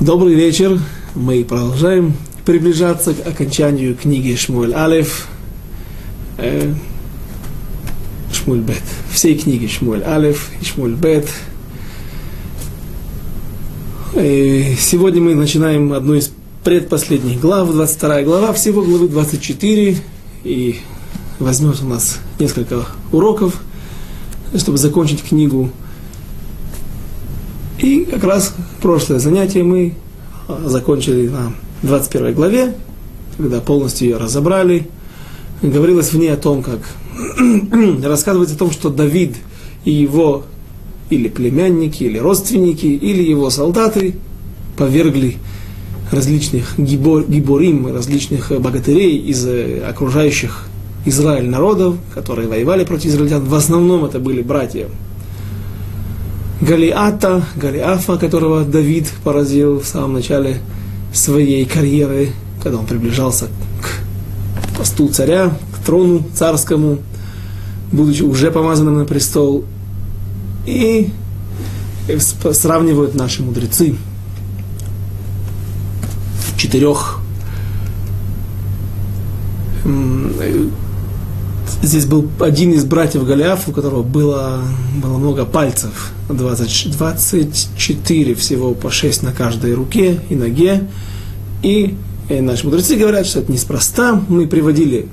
Добрый вечер. Мы продолжаем приближаться к окончанию книги Шмуэль Алеф. Э, Шмуэль Бет. Всей книги Шмуэль Алеф и Шмуэль Бет. Э, сегодня мы начинаем одну из предпоследних глав, 22 глава, всего главы 24. И возьмет у нас несколько уроков, чтобы закончить книгу и как раз прошлое занятие мы а, закончили на 21 главе, когда полностью ее разобрали. Говорилось в ней о том, как рассказывается о том, что Давид и его или племянники, или родственники, или его солдаты повергли различных гибор, гиборим, различных богатырей из э, окружающих Израиль народов, которые воевали против израильтян. В основном это были братья Галиата, Галиафа, которого Давид поразил в самом начале своей карьеры, когда он приближался к посту царя, к трону царскому, будучи уже помазанным на престол. И сравнивают наши мудрецы четырех Здесь был один из братьев Голиаф, у которого было, было много пальцев, 20, 24 всего по 6 на каждой руке и ноге. И э, наши мудрецы говорят, что это неспроста. Мы приводили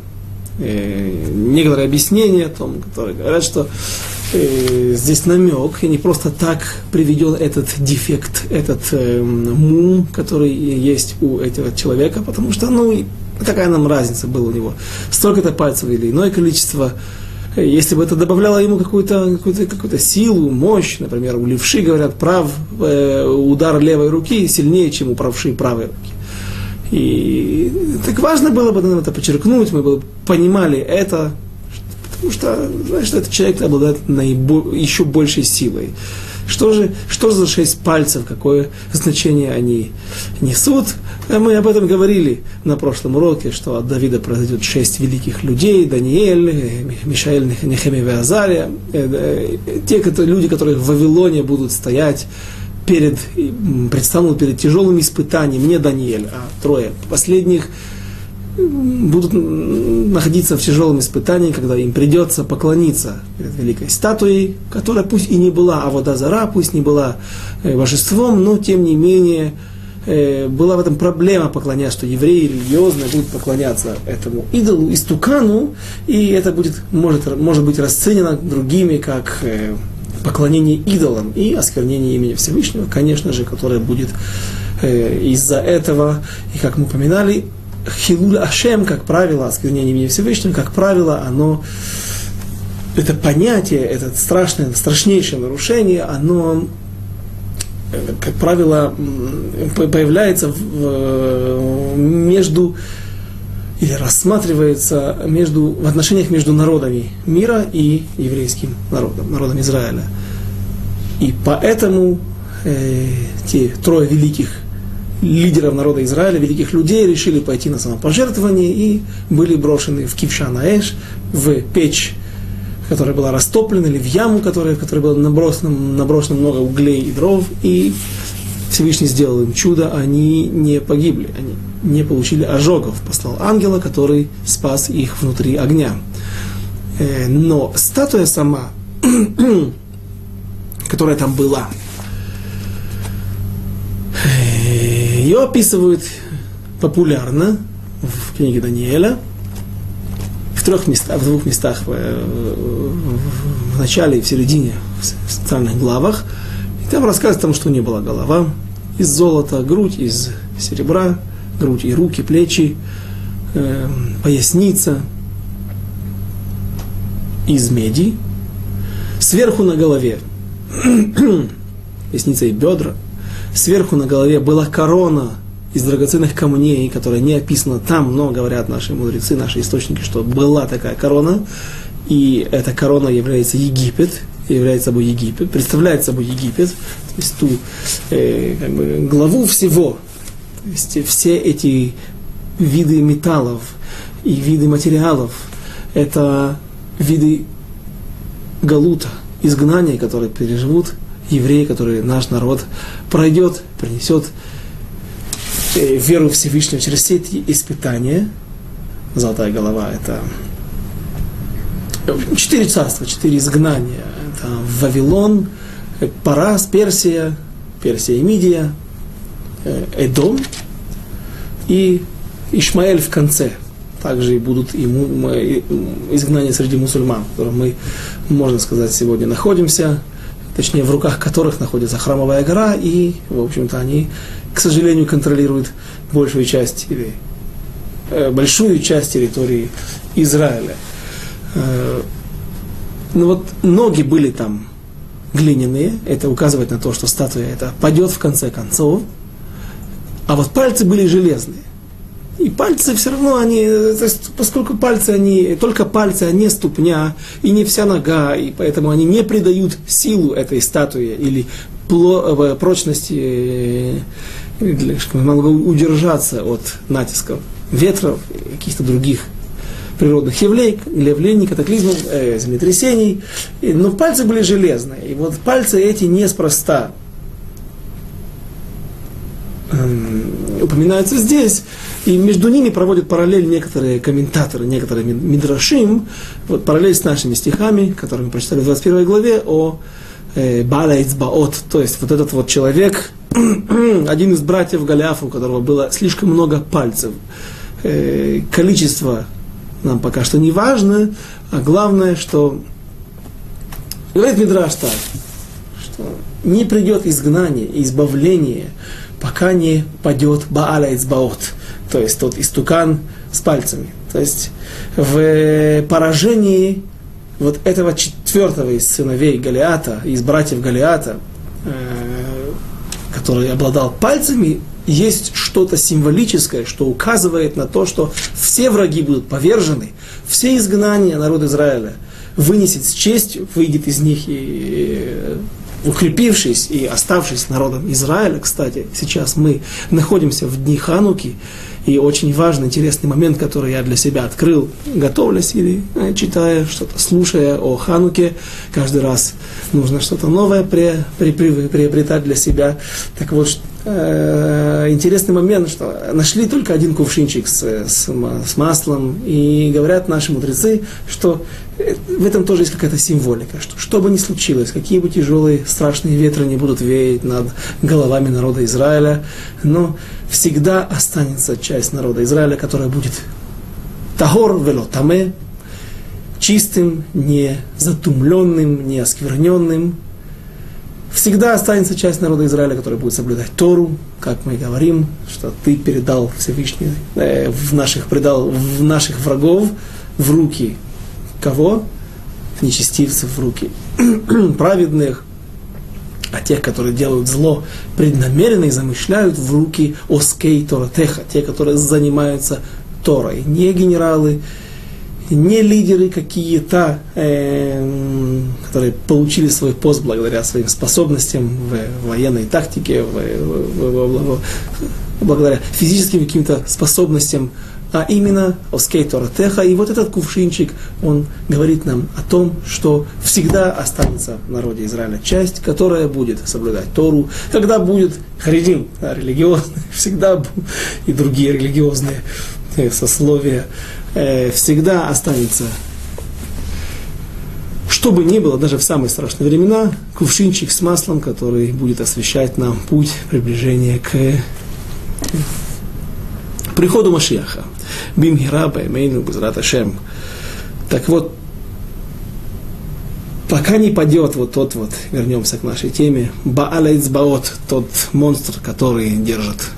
э, некоторые объяснения о том, которые говорят, что э, здесь намек, и не просто так приведен этот дефект, этот э, мум, который есть у этого человека, потому что, ну, Какая нам разница была у него? Столько-то пальцев или иное количество. Если бы это добавляло ему какую-то какую какую силу, мощь, например, у левши, говорят, прав э, удар левой руки сильнее, чем у правши правой руки. И так важно было бы нам это подчеркнуть, мы бы понимали это, потому что, знаешь, этот человек обладает наибо- еще большей силой. Что же, что за шесть пальцев, какое значение они несут? Мы об этом говорили на прошлом уроке, что от Давида произойдет шесть великих людей, Даниэль, Мишаэль, Нехемия и Азария, э, э, те люди, которые в Вавилоне будут стоять перед, предстанут перед тяжелым испытанием, не Даниэль, а трое последних будут находиться в тяжелом испытании, когда им придется поклониться перед великой статуей, которая пусть и не была а вода зара, пусть не была э, божеством, но тем не менее э, была в этом проблема поклоняться, что евреи религиозные будут поклоняться этому идолу, истукану, и это будет, может, может быть расценено другими как э, поклонение идолам и осквернение имени Всевышнего, конечно же, которое будет из-за этого, и как мы упоминали, хилуль Ашем, как правило, осквернение имени Всевышним, как правило, оно, это понятие, это страшное, страшнейшее нарушение, оно, как правило, появляется в, между или рассматривается между, в отношениях между народами мира и еврейским народом, народом Израиля. И поэтому э, те трое великих лидеров народа Израиля, великих людей, решили пойти на самопожертвование и были брошены в Кившанаэш, в печь, которая была растоплена, или в яму, которая, в которой было набросано, наброшено много углей и дров, и Всевышний сделал им чудо, они не погибли, они не получили ожогов. Послал ангела, который спас их внутри огня. Э, но статуя сама, которая там была, Ее описывают популярно в книге Даниэля, в трех местах, в двух местах, в, в начале и в середине, в социальных главах. И там рассказывают о том, что не была голова из золота, грудь из серебра, грудь и руки, плечи, э, поясница из меди, сверху на голове поясница и бедра – сверху на голове была корона из драгоценных камней, которая не описана там, но говорят наши мудрецы, наши источники, что была такая корона, и эта корона является Египет, является собой Египет, представляет собой Египет, то есть ту э, как бы, главу всего, то есть все эти виды металлов и виды материалов, это виды галута, изгнания, которые переживут евреи, которые наш народ пройдет, принесет э, веру Всевышнего через все эти испытания. Золотая голова – это четыре царства, четыре изгнания. Это Вавилон, Парас, Персия, Персия и Мидия, э, Эдом и Ишмаэль в конце. Также и будут и изгнания среди мусульман, в котором мы, можно сказать, сегодня находимся, точнее, в руках которых находится храмовая гора, и, в общем-то, они, к сожалению, контролируют большую часть или э, большую часть территории Израиля. Э, ну вот ноги были там глиняные, это указывает на то, что статуя это падет в конце концов, а вот пальцы были железные. И пальцы все равно, они, то есть, поскольку пальцы, они, только пальцы, а не ступня, и не вся нога, и поэтому они не придают силу этой статуе или пло, э, прочности, э, могу удержаться от натисков ветров и каких-то других природных явлений, явлений катаклизмов, э, землетрясений. И, но пальцы были железные. И вот пальцы эти неспроста э, упоминаются здесь. И между ними проводят параллель некоторые комментаторы, некоторые мидрашим, вот параллель с нашими стихами, которые мы прочитали в 21 главе, о э, Бала то есть вот этот вот человек, один из братьев Голиафа, у которого было слишком много пальцев, э, количество нам пока что не важно, а главное, что говорит Мидраш так, что не придет изгнание избавление, пока не падет Бааля Ицбаот, то есть тот истукан с пальцами. То есть в поражении вот этого четвертого из сыновей Галиата, из братьев Галиата, э, который обладал пальцами, есть что-то символическое, что указывает на то, что все враги будут повержены, все изгнания народа Израиля вынесет с честью, выйдет из них и укрепившись и оставшись народом Израиля, кстати, сейчас мы находимся в дни Хануки, и очень важный, интересный момент, который я для себя открыл, готовлясь или э, читая что-то, слушая о Хануке, каждый раз нужно что-то новое приобретать для себя. Так вот, э, интересный момент, что нашли только один кувшинчик с, с, с маслом, и говорят наши мудрецы, что в этом тоже есть какая-то символика, что что бы ни случилось, какие бы тяжелые, страшные ветры не будут веять над головами народа Израиля, но всегда останется часть народа Израиля, которая будет тагор вело таме, чистым, не затумленным, не оскверненным, всегда останется часть народа Израиля, которая будет соблюдать Тору, как мы говорим, что ты передал Всевышний, э, в наших, предал в наших врагов в руки кого? Нечестивцев в руки праведных, а тех, которые делают зло преднамеренно и замышляют в руки оскей Торатеха, те, которые занимаются Торой, не генералы, не лидеры какие-то, э, которые получили свой пост благодаря своим способностям в военной тактике, в, в, в, благодаря физическим каким-то способностям, а именно Оскей Торатеха. И вот этот кувшинчик, он говорит нам о том, что всегда останется в народе Израиля часть, которая будет соблюдать Тору, когда будет харидим, религиозный, всегда и другие религиозные э, сословия, э, всегда останется что бы ни было, даже в самые страшные времена, кувшинчик с маслом, который будет освещать нам путь приближения к приходу Машиаха. Бимхира Баймейну Базрат Ашем. Так вот, пока не падет вот тот вот, вернемся к нашей теме, Баалайцбаот, тот монстр, который держит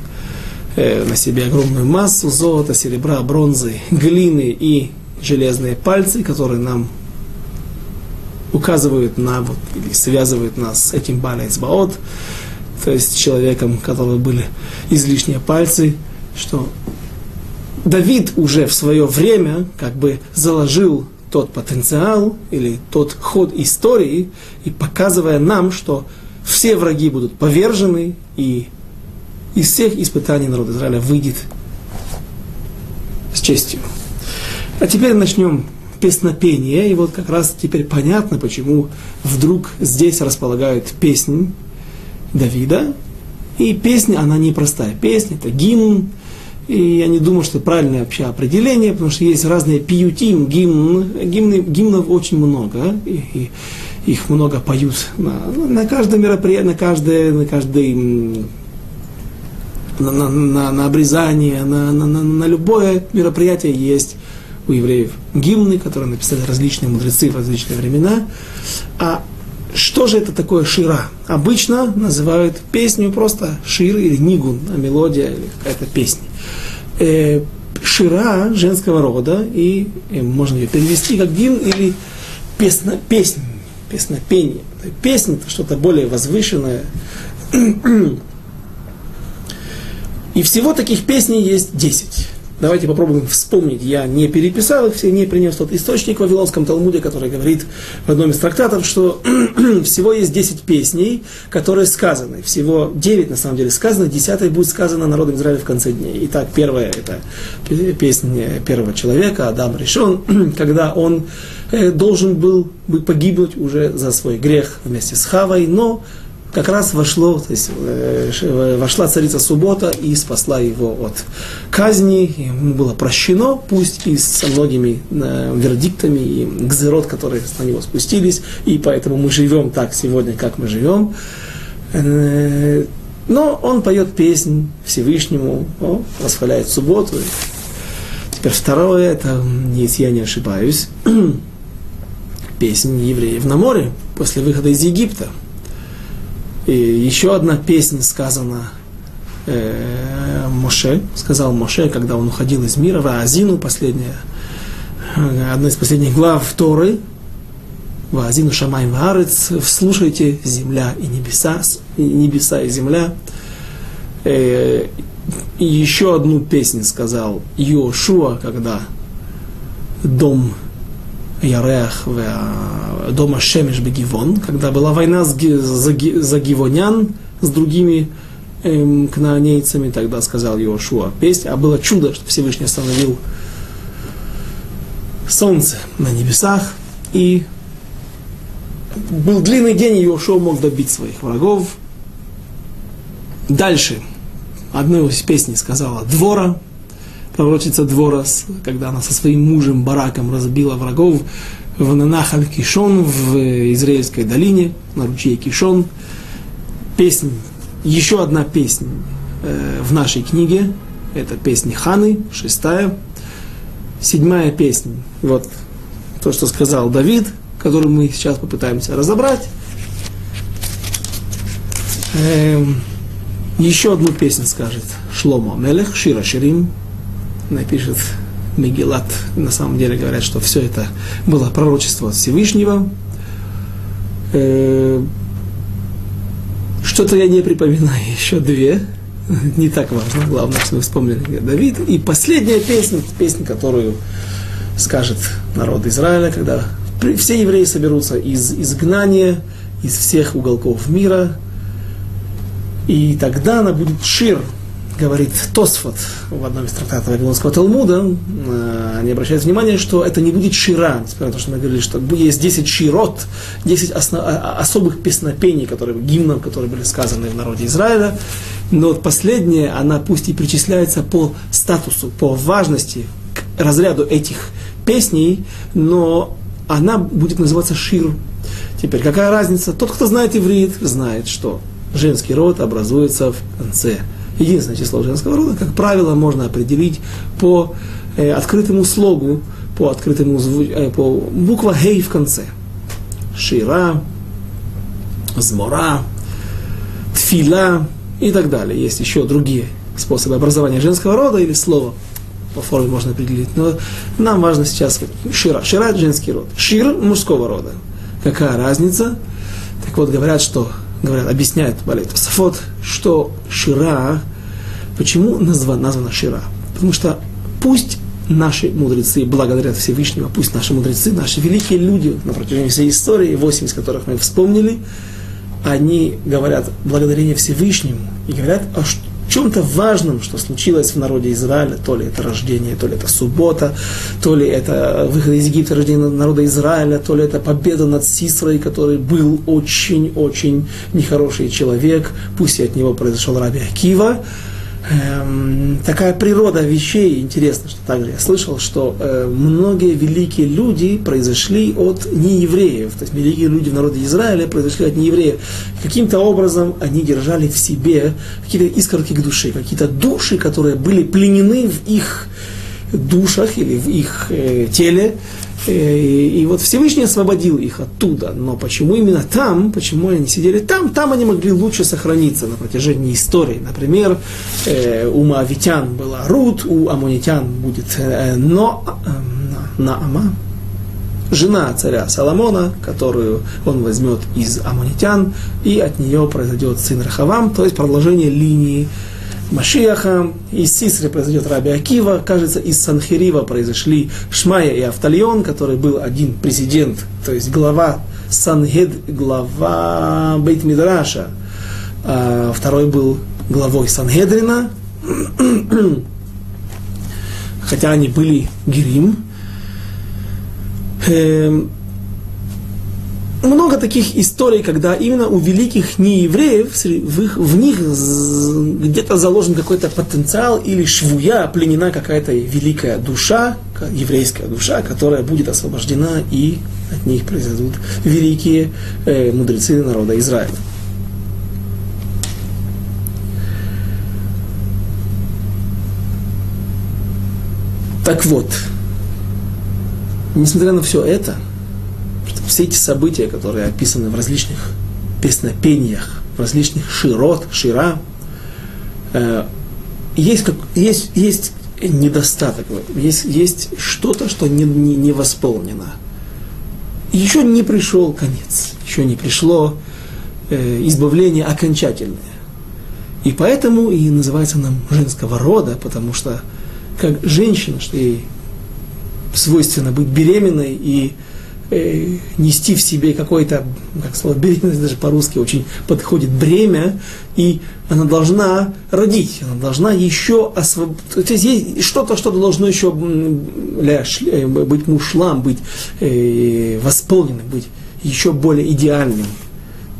на себе огромную массу золота, серебра, бронзы, глины и железные пальцы, которые нам указывают на вот, или связывают нас с этим Балайцбаот, то есть человеком, у которого были излишние пальцы, что Давид уже в свое время как бы заложил тот потенциал или тот ход истории, и показывая нам, что все враги будут повержены, и из всех испытаний народ Израиля выйдет с честью. А теперь начнем песнопение, и вот как раз теперь понятно, почему вдруг здесь располагают песнь Давида, И песня, она непростая. Песня, это гимн, и я не думаю, что правильное вообще определение, потому что есть разные пиютим, гимн, гимны, гимнов очень много, и, и их много поют на, на каждое мероприятие, на каждое, на каждый на, на, на, на обрезание, на, на, на, на любое мероприятие есть у евреев гимны, которые написали различные мудрецы в различные времена. А что же это такое шира? Обычно называют песню просто шир или нигун, а мелодия или какая-то песня. Э, шира женского рода, и э, можно ее перевести как гимн или песня, песнь, песнопение. Песня это что-то более возвышенное. И всего таких песней есть десять. Давайте попробуем вспомнить. Я не переписал их все, не принес тот источник в Вавилонском Талмуде, который говорит в одном из трактатов, что всего есть 10 песней, которые сказаны. Всего 9 на самом деле сказано, 10 будет сказано народом Израиля в конце дней. Итак, первая это песня первого человека, Адам решен, когда он э, должен был погибнуть уже за свой грех вместе с Хавой, но как раз вошло, то есть, э, вошла царица суббота и спасла его от казни, ему было прощено, пусть и со многими э, вердиктами и гзерот, которые на него спустились, и поэтому мы живем так сегодня, как мы живем. Э, но он поет песнь Всевышнему, о, восхваляет субботу. Теперь второе, это, если я не ошибаюсь, песнь евреев на море после выхода из Египта – и еще одна песня сказана э, Моше, сказал Моше, когда он уходил из мира, Ваазину, последняя, э, одна из последних глав Торы, Ваазину Шамай Ваарец, слушайте земля и небеса, и небеса и земля. Э, и еще одну песню сказал Йошуа, когда дом Ярех дома Шемеш Бегивон, когда была война за, за Гивонян с другими эм, кнаанейцами, тогда сказал Иошуа. Песнь, а было чудо, что Всевышний остановил солнце на небесах, и был длинный день, и Иошуа мог добить своих врагов. Дальше. Одну из песней сказала Двора, пророчица Дворас, когда она со своим мужем Бараком разбила врагов в Нанахаль Кишон, в Израильской долине, на ручье Кишон. Песня, еще одна песня э, в нашей книге, это песня Ханы, шестая. Седьмая песня, вот то, что сказал Давид, которую мы сейчас попытаемся разобрать. Эм, еще одну песню скажет Шломо Мелех, Шира Ширим, напишет Мегилат. На самом деле говорят, что все это было пророчество Всевышнего. Э, что-то я не припоминаю, еще две. Не так важно, главное, что вы вспомнили Давид. И последняя песня, песня, которую скажет народ Израиля, когда все евреи соберутся из изгнания, из всех уголков мира, и тогда она будет шир, говорит Тосфот в одном из трактатов Вавилонского Талмуда, э, они обращают внимание, что это не будет шира, несмотря на то, что мы говорили, что есть 10 широт, 10 основ, а, а, особых песнопений, которые, гимнов, которые были сказаны в народе Израиля, но вот последняя, она пусть и причисляется по статусу, по важности к разряду этих песней, но она будет называться шир. Теперь, какая разница? Тот, кто знает иврит, знает, что женский род образуется в конце единственное число женского рода, как правило, можно определить по э, открытому слогу, по открытому зву... э, по буква Хей в конце. Шира, Змора, Тфила и так далее. Есть еще другие способы образования женского рода или слова по форме можно определить. Но нам важно сейчас Шира. Шира – это женский род. Шир – мужского рода. Какая разница? Так вот, говорят, что говорят, объясняют Балет Сафот, что Шира, почему названа, названа Шира? Потому что пусть наши мудрецы благодарят Всевышнего, пусть наши мудрецы, наши великие люди на протяжении всей истории, восемь из которых мы вспомнили, они говорят благодарение Всевышнему и говорят о, чем-то важном, что случилось в народе Израиля, то ли это рождение, то ли это суббота, то ли это выход из Египта, рождение народа Израиля, то ли это победа над Сисрой, который был очень-очень нехороший человек, пусть и от него произошел Раби Акива, эм, такая природа вещей. Интересно, что также я слышал, что э, многие великие люди произошли от неевреев. То есть великие люди в народе Израиля произошли от неевреев. Каким-то образом они держали в себе какие-то искорки к душе, какие-то души, которые были пленены в их душах или в их э, теле, Э, и, вот Всевышний освободил их оттуда. Но почему именно там, почему они сидели там, там они могли лучше сохраниться на протяжении истории. Например, э, у Моавитян была Рут, у Амонитян будет э, Но, Наама, жена царя Соломона, которую он возьмет из Амонитян, и от нее произойдет сын Рахавам, то есть продолжение линии Машиаха, из Сисры произойдет Раби Акива, кажется, из Санхирива произошли Шмая и Автальон, который был один президент, то есть глава Сангед, глава Бейт Мидраша, а второй был главой Сангедрина, хотя они были Герим. Много таких историй, когда именно у великих неевреев, в, их, в них где-то заложен какой-то потенциал или швуя, пленена какая-то великая душа, еврейская душа, которая будет освобождена, и от них произойдут великие э, мудрецы народа Израиля. Так вот, несмотря на все это, все эти события, которые описаны в различных песнопениях, в различных широт, шира, э, есть, как, есть, есть недостаток, есть, есть что-то, что не, не, не восполнено. Еще не пришел конец, еще не пришло э, избавление окончательное. И поэтому и называется нам женского рода, потому что как женщина, что ей свойственно быть беременной и э, нести в себе какое-то, как слово беременность даже по-русски очень подходит, бремя, и она должна родить, она должна еще освободить. То есть есть что-то, что-то должно еще э, быть мушлам, быть э, восполненным, быть еще более идеальным.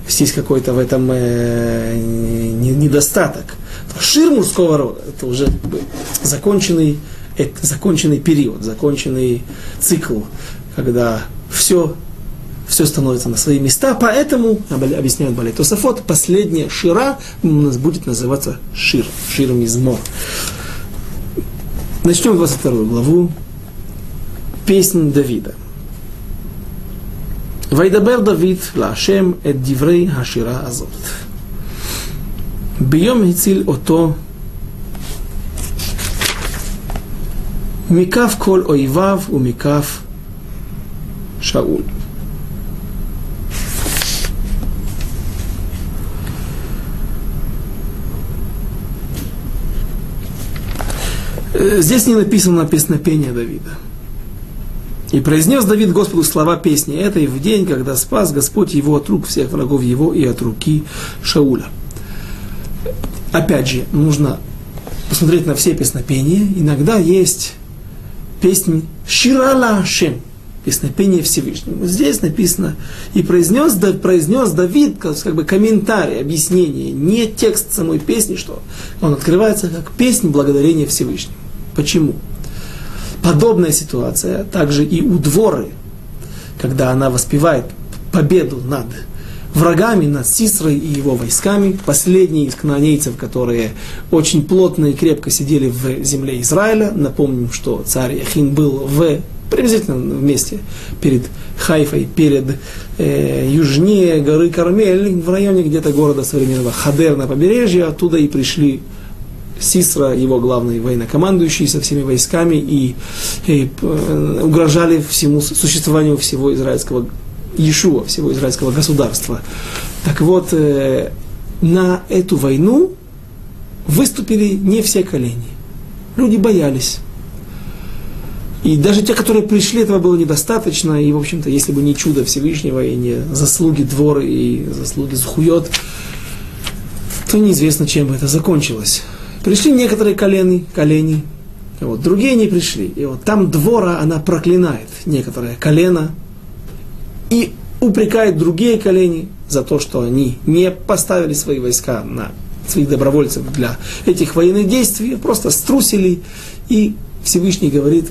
Есть какой-то в этом э, недостаток. Шир мужского рода – это уже законченный, это законченный период, законченный цикл, когда все, все становится на свои места, поэтому, объясняют Балей Тософот, последняя шира у нас будет называться шир, шир мизмор. Начнем 22 главу, песнь Давида. וידבר דוד להשם את דברי השירה הזאת. ביום הציל אותו מכף כל אויביו ומכף Шауль. Здесь не написано песнопение Давида. И произнес Давид Господу слова песни этой в день, когда спас Господь его от рук всех врагов его и от руки Шауля. Опять же, нужно посмотреть на все песнопения. Иногда есть песни Ширала Шем песнопение Всевышнему. Здесь написано, и произнес, да, произнес Давид, как, бы комментарий, объяснение, не текст самой песни, что он открывается как песнь благодарения Всевышнему. Почему? Подобная ситуация также и у дворы, когда она воспевает победу над врагами, над Сисрой и его войсками, последние из кнанейцев, которые очень плотно и крепко сидели в земле Израиля. Напомним, что царь Яхин был в приблизительно вместе перед Хайфой, перед э, южнее горы Кармель, в районе где-то города современного Хадер на побережье, оттуда и пришли Сисра, его главный военнокомандующий со всеми войсками, и, и э, угрожали всему существованию всего израильского Иешуа, всего израильского государства. Так вот, э, на эту войну выступили не все колени. Люди боялись. И даже те, которые пришли, этого было недостаточно. И, в общем-то, если бы не чудо Всевышнего и не заслуги двора и заслуги Зухует, то неизвестно, чем бы это закончилось. Пришли некоторые колени, колени, вот, другие не пришли. И вот там двора, она проклинает некоторое колено и упрекает другие колени за то, что они не поставили свои войска на своих добровольцев для этих военных действий, просто струсили. И Всевышний говорит,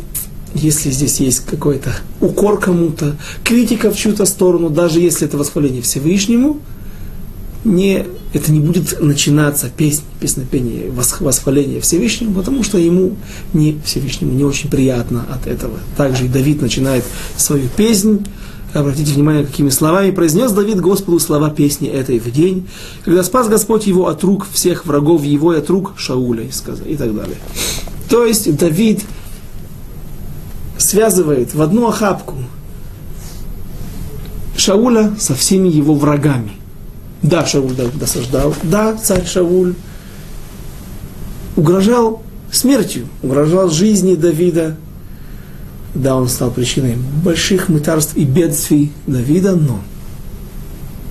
если здесь есть какой-то укор кому-то, критика в чью-то сторону, даже если это восхваление Всевышнему, не, это не будет начинаться песнь, песнопение, восхваление Всевышнему, потому что ему, не Всевышнему, не очень приятно от этого. Также и Давид начинает свою песнь, Обратите внимание, какими словами произнес Давид Господу слова песни этой в день, когда спас Господь его от рук всех врагов его и от рук Шауля и так далее. То есть Давид связывает в одну охапку Шауля со всеми его врагами. Да, Шауль досаждал, да, царь Шауль угрожал смертью, угрожал жизни Давида, да, он стал причиной больших мытарств и бедствий Давида, но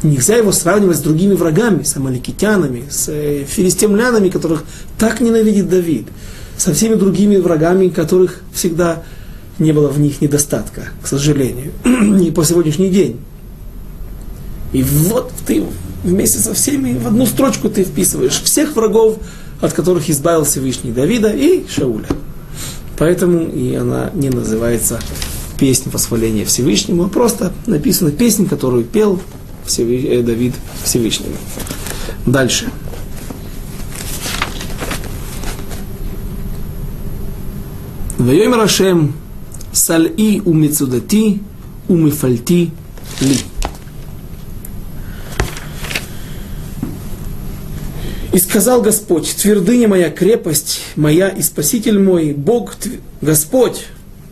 нельзя его сравнивать с другими врагами, с амаликитянами, с э, филистимлянами, которых так ненавидит Давид, со всеми другими врагами, которых всегда не было в них недостатка, к сожалению, и по сегодняшний день. И вот ты вместе со всеми в одну строчку ты вписываешь всех врагов, от которых избавился Всевышний Давида и Шауля. Поэтому и она не называется песня восхваления Всевышнему, а просто написана песня, которую пел. Э, Давид Всевышнему. Дальше. Вайомер Ашем сальи умицудати умифальти ли. И сказал Господь, твердыня моя, крепость моя и спаситель мой, Бог, Господь,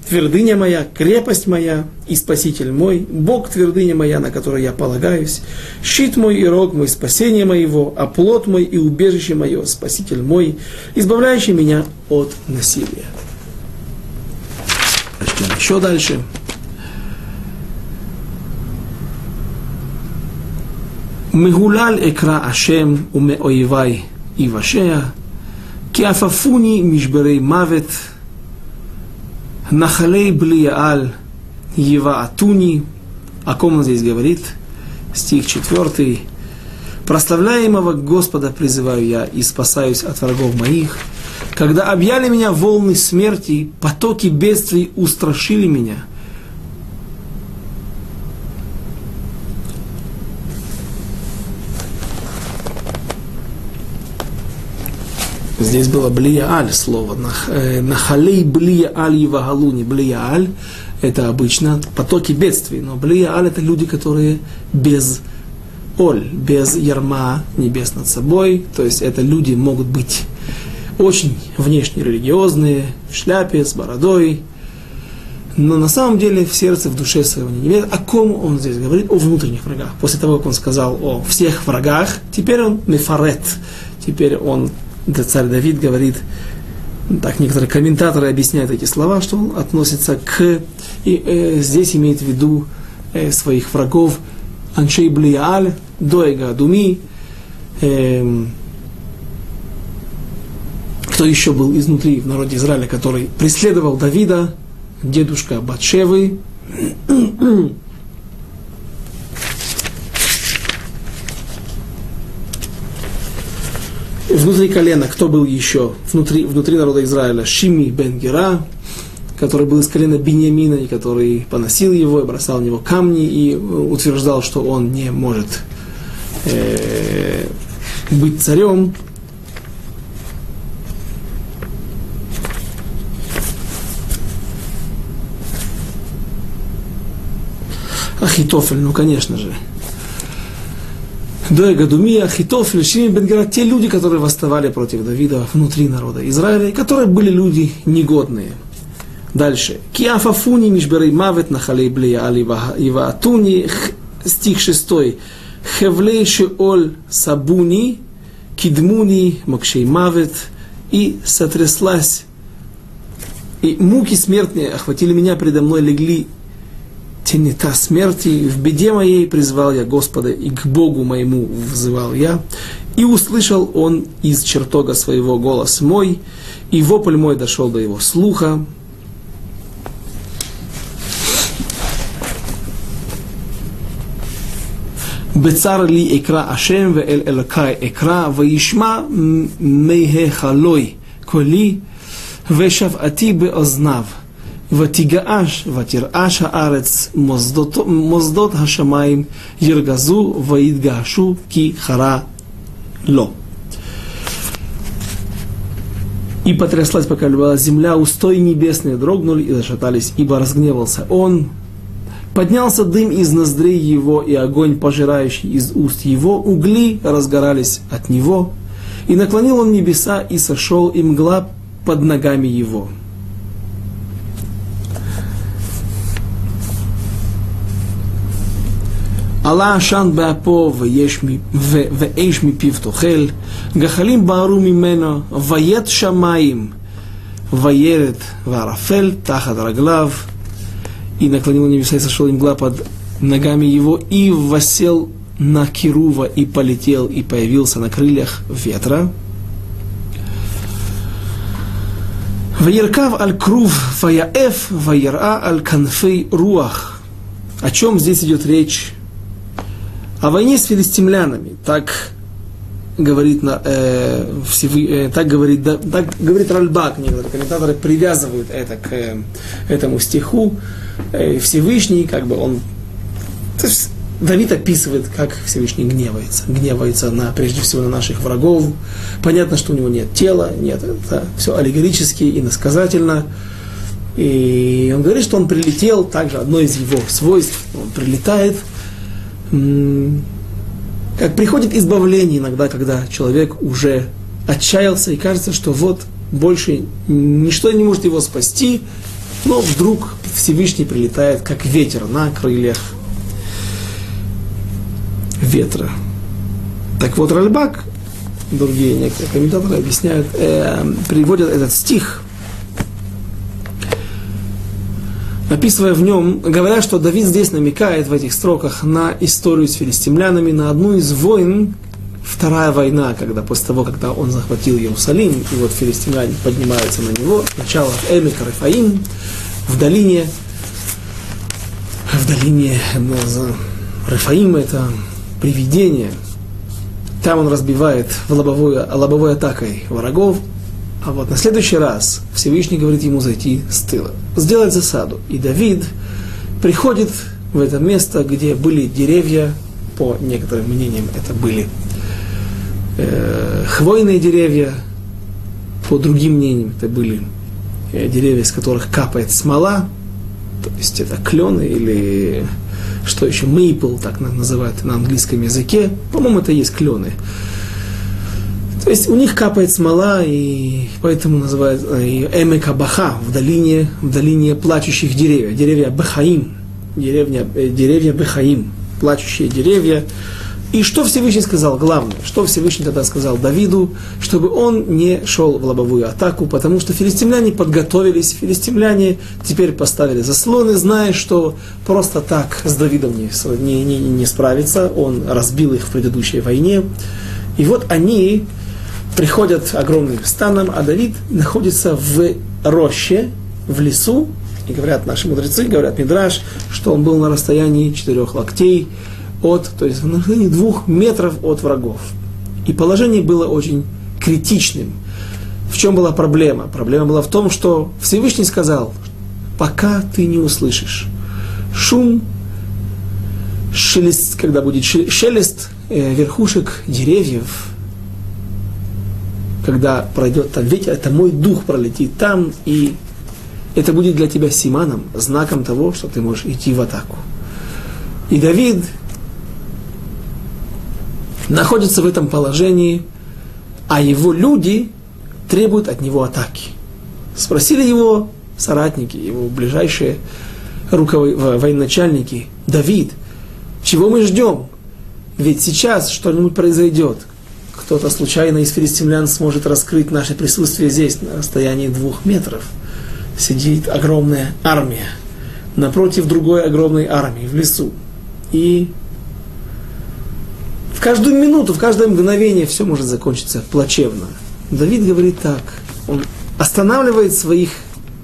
твердыня моя, крепость моя и спаситель мой, Бог твердыня моя, на которой я полагаюсь, щит мой и рог мой, спасение моего, оплот мой и убежище мое, спаситель мой, избавляющий меня от насилия. Еще дальше. Мегулаль экра Ашем уме оивай и вашея, киафафуни мишберей мавет, нахалей блияаль, ева атуни, о ком он здесь говорит, стих 4. Прославляемого Господа призываю я и спасаюсь от врагов моих, когда объяли меня волны смерти, потоки бедствий устрашили меня – Здесь было блия аль слово. Э, нахалей блия аль евагалуни. Блия аль это обычно потоки бедствий. Но блия аль это люди, которые без оль, без ярма небес над собой. То есть это люди могут быть очень внешне религиозные, в шляпе, с бородой, но на самом деле в сердце, в душе своего не имеет. О ком он здесь говорит? О внутренних врагах. После того, как он сказал о всех врагах, теперь он мефарет. Теперь он царь Давид говорит, так некоторые комментаторы объясняют эти слова, что он относится к, и э, здесь имеет в виду э, своих врагов, Аншей Блиаль, Доега Думи, э, кто еще был изнутри в народе Израиля, который преследовал Давида, дедушка Батшевы, внутри колена, кто был еще внутри, внутри народа Израиля? Шими бен Гера, который был из колена Беньямина, и который поносил его, и бросал в него камни, и утверждал, что он не может э, быть царем. Ахитофель, ну конечно же, Доега Думия, Хитофель, Шими Бенгера, те люди, которые восставали против Давида внутри народа Израиля, которые были люди негодные. Дальше. Киафафуни мишберей мавет нахалей блея алива атуни, стих шестой. Хевлей шеоль сабуни, кидмуни мокшей мавет, и сотряслась, и муки смертные охватили меня, предо мной легли тенета смерти, в беде моей призвал я Господа, и к Богу моему взывал я. И услышал он из чертога своего голос мой, и вопль мой дошел до его слуха. Бецар ли экра Ашем, в эль элакай экра, в ишма мейхе халой коли, вешав ати бе ознав. ותגעש ותרעש הארץ מוסדות, מוסדות השמיים ירגזו ויתגעשו כי חרה לו. И потряслась, пока любая земля, устои небесные дрогнули и зашатались, ибо разгневался он, Поднялся дым из ноздрей его, и огонь, пожирающий из уст его, угли разгорались от него, и наклонил он небеса, и сошел, и мгла под ногами его. עלה עשן באפו ואש מפיו תאכל, גחלים בערו ממנו, ויית שמיים, וירד וערפל תחת רגליו, и наклонил небеса и сошел мгла под ногами его, и восел на Кирува, и полетел, и появился на крыльях ветра. Ваеркав аль крув ваяэф ваера аль канфей руах. О чем здесь идет речь? О войне с филистимлянами. Так говорит, на, э, всевы, э, так говорит, да, так говорит Ральбак, некоторые комментаторы привязывают это к э, этому стиху. Э, Всевышний, как бы он... То есть Давид описывает, как Всевышний гневается. Гневается на, прежде всего на наших врагов. Понятно, что у него нет тела, нет, это все аллегорически и насказательно. И он говорит, что он прилетел, также одно из его свойств, он прилетает, как приходит избавление иногда, когда человек уже отчаялся и кажется, что вот больше ничто не может его спасти, но вдруг Всевышний прилетает, как ветер на крыльях ветра. Так вот, Ральбак, другие некоторые комментаторы объясняют, э, приводят этот стих, описывая в нем, говоря, что Давид здесь намекает в этих строках на историю с филистимлянами, на одну из войн, вторая война, когда после того, когда он захватил Иерусалим, и вот филистимляне поднимаются на него, начало в Эмик Рафаим, в долине, в долине Рафаим это привидение, там он разбивает в лобовой, лобовой атакой врагов, а вот на следующий раз Всевышний говорит ему зайти с тыла, сделать засаду. И Давид приходит в это место, где были деревья, по некоторым мнениям это были э, хвойные деревья, по другим мнениям это были э, деревья, с которых капает смола, то есть это клены или что еще, мейпл, так называют на английском языке, по-моему, это есть клены. То есть у них капает смола, и поэтому называют Эмека Баха в долине, в долине плачущих деревьев. Деревья Бахаим, деревня, э, деревья Бахаим, плачущие деревья. И что Всевышний сказал? Главное, что Всевышний тогда сказал Давиду, чтобы он не шел в лобовую атаку, потому что филистимляне подготовились, филистимляне теперь поставили заслоны, зная, что просто так с Давидом не, не, не, не справиться, он разбил их в предыдущей войне. И вот они приходят огромным станом, а Давид находится в роще, в лесу, и говорят наши мудрецы, говорят Мидраш, что он был на расстоянии четырех локтей от, то есть на расстоянии двух метров от врагов. И положение было очень критичным. В чем была проблема? Проблема была в том, что Всевышний сказал, пока ты не услышишь шум, шелест, когда будет шелест э, верхушек деревьев, когда пройдет там ветер, это мой дух пролетит там, и это будет для тебя симаном, знаком того, что ты можешь идти в атаку. И Давид находится в этом положении, а его люди требуют от него атаки. Спросили его соратники, его ближайшие руковые, военачальники, Давид, чего мы ждем? Ведь сейчас что-нибудь произойдет кто-то случайно из филистимлян сможет раскрыть наше присутствие здесь на расстоянии двух метров. Сидит огромная армия напротив другой огромной армии в лесу. И в каждую минуту, в каждое мгновение все может закончиться плачевно. Давид говорит так, он останавливает своих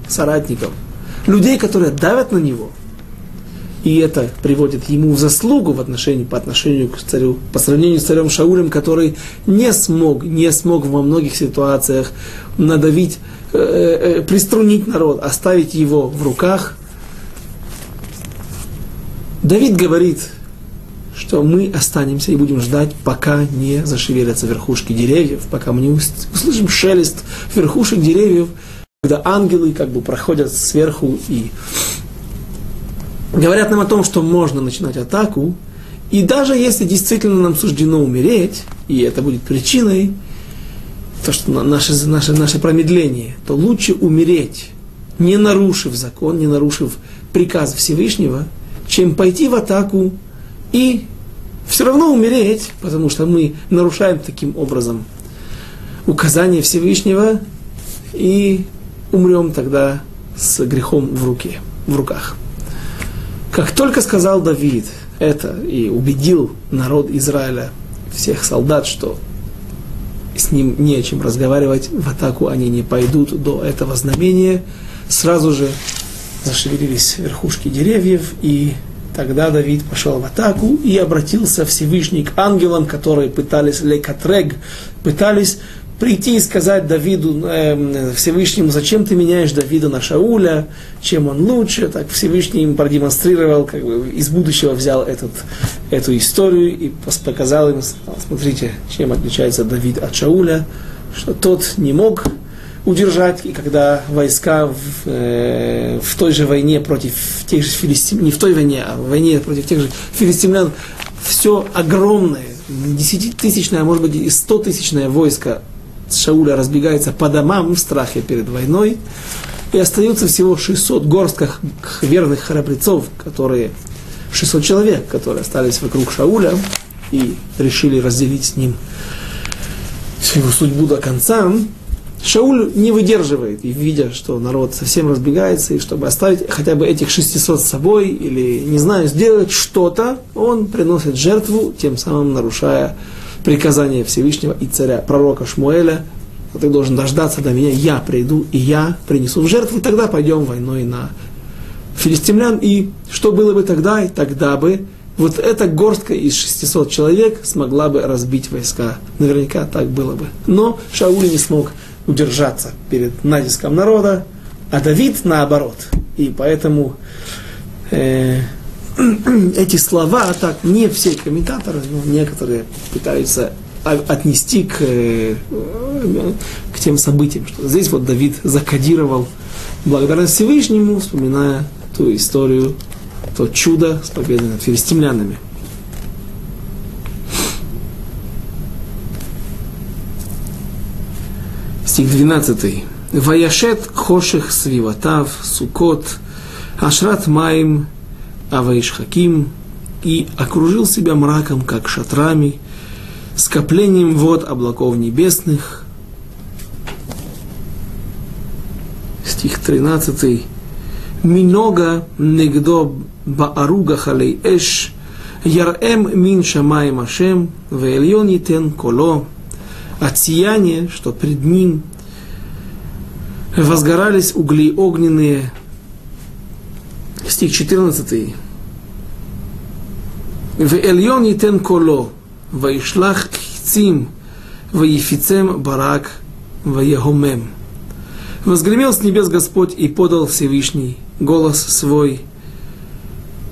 соратников, людей, которые давят на него, и это приводит ему в заслугу в отношении, по отношению к царю, по сравнению с царем Шаулем, который не смог, не смог во многих ситуациях надавить, э, э, приструнить народ, оставить его в руках. Давид говорит, что мы останемся и будем ждать, пока не зашевелятся верхушки деревьев, пока мы не услышим шелест верхушек деревьев, когда ангелы как бы проходят сверху и говорят нам о том, что можно начинать атаку, и даже если действительно нам суждено умереть, и это будет причиной, то, что наше, наше, наше промедление, то лучше умереть, не нарушив закон, не нарушив приказ Всевышнего, чем пойти в атаку и все равно умереть, потому что мы нарушаем таким образом указание Всевышнего и умрем тогда с грехом в руке, в руках. Как только сказал Давид это и убедил народ Израиля, всех солдат, что с ним не о чем разговаривать, в атаку они не пойдут до этого знамения, сразу же зашевелились верхушки деревьев, и тогда Давид пошел в атаку и обратился Всевышний к ангелам, которые пытались лекатрег, пытались прийти и сказать Давиду, э, Всевышнему, зачем ты меняешь Давида на Шауля, чем он лучше, так Всевышний им продемонстрировал, как бы из будущего взял этот, эту историю и показал им, смотрите, чем отличается Давид от Шауля, что тот не мог удержать, и когда войска в, э, в той же войне против тех же филистимлян, не в той войне, а в войне против тех же филистимлян, все огромное, десятитысячное, а может быть и стотысячное войско Шауля разбегается по домам в страхе перед войной, и остается всего 600 горстках верных храбрецов, которые 600 человек, которые остались вокруг Шауля и решили разделить с ним его судьбу до конца. Шауль не выдерживает, и видя, что народ совсем разбегается, и чтобы оставить хотя бы этих 600 с собой, или, не знаю, сделать что-то, он приносит жертву, тем самым нарушая приказание Всевышнего и царя, пророка Шмуэля, ты должен дождаться до меня, я приду, и я принесу в жертву, и тогда пойдем войной на филистимлян. И что было бы тогда? И тогда бы вот эта горстка из 600 человек смогла бы разбить войска. Наверняка так было бы. Но Шауль не смог удержаться перед натиском народа, а Давид наоборот. И поэтому э, эти слова, а так не все комментаторы, но некоторые пытаются отнести к, э, к тем событиям, что здесь вот Давид закодировал благодарность Всевышнему, вспоминая ту историю, то чудо с победой над филистимлянами. Стих 12. Ваяшет хоших свиватав, сукот, ашрат маим Аваишхаким, и окружил себя мраком, как шатрами, скоплением вод облаков небесных. Стих 13. Минога негдо бааруга халей эш, ярем мин шамай машем, веэльон етен коло. От сияния, что пред ним возгорались угли огненные, стих 14. ואליון ייתן קולו, וישלח חצים, ויפיצם барак, ויהומם. Возгремел с небес Господь и подал Всевышний голос свой.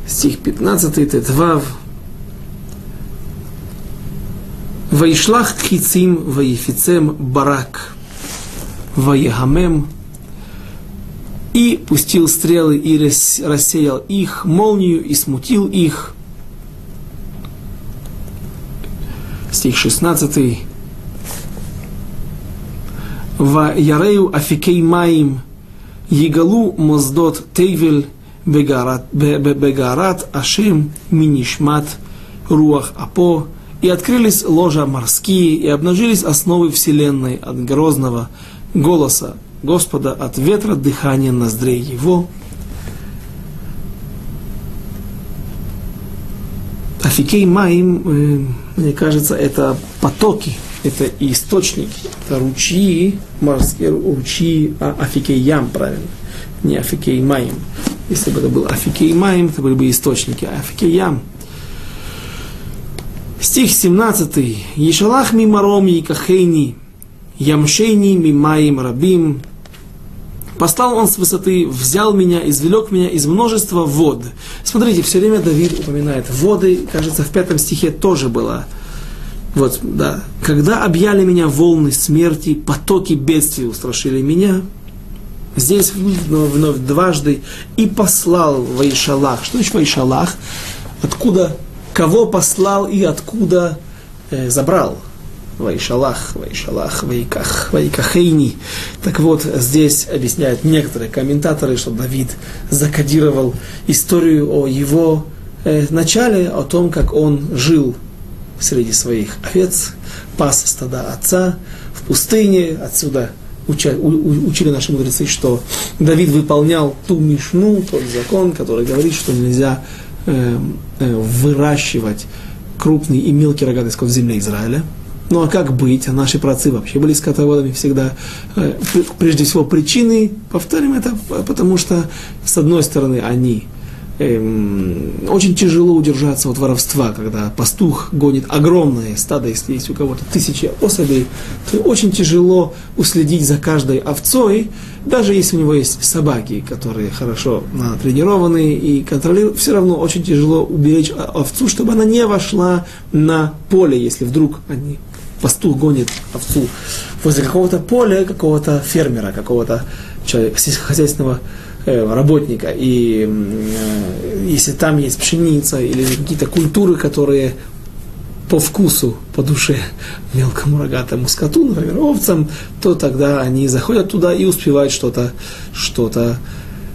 Стих 15, Тетвав. Ваишлах хицим, ваифицем барак, ваехамем и пустил стрелы и рассеял их, молнию и смутил их. Стих 16. В Ярею Афикей Маим Егалу Моздот Тейвель Бегарат Ашем Минишмат Руах Апо и открылись ложа морские, и обнажились основы вселенной от грозного голоса Господа от ветра дыхания ноздрей его. אפיקי מים, э, мне кажется, это потоки, это источники, это ручьи, морские ручьи, а אפיקי ים, правильно, не אפיקי מים. Если бы это был אפיקי מים, это были бы источники, а אפיקי ים. Стих 17. ישלח ממרום יקחני, ямшейни мимаим рабим, Послал он с высоты, взял меня, извлек меня из множества вод. Смотрите, все время Давид упоминает воды, кажется, в пятом стихе тоже было. Вот, да. Когда объяли меня волны смерти, потоки бедствий устрашили меня, здесь вновь, вновь дважды, и послал Ваишалах. Что значит Ваишалах? Откуда, кого послал и откуда э, забрал? Вайшалах, Вайшалах, Вайках, Вайкахейни. Так вот, здесь объясняют некоторые комментаторы, что Давид закодировал историю о его э, начале, о том, как он жил среди своих овец, пас стада отца в пустыне, отсюда учили наши мудрецы, что Давид выполнял ту мишну, тот закон, который говорит, что нельзя э, э, выращивать крупный и мелкий рогатый скот в земле Израиля. Ну а как быть? А наши працы вообще были скотоводами всегда. Э, прежде всего причины, повторим это, потому что с одной стороны они эм, очень тяжело удержаться от воровства, когда пастух гонит огромное стадо, если есть у кого-то тысячи особей, то очень тяжело уследить за каждой овцой, даже если у него есть собаки, которые хорошо натренированы и контролируют, все равно очень тяжело уберечь овцу, чтобы она не вошла на поле, если вдруг они пастух гонит овцу возле какого-то поля, какого-то фермера, какого-то человека, хозяйственного э, работника. И э, если там есть пшеница или какие-то культуры, которые по вкусу, по душе мелкому рогатому скоту, например, овцам, то тогда они заходят туда и успевают что-то, что-то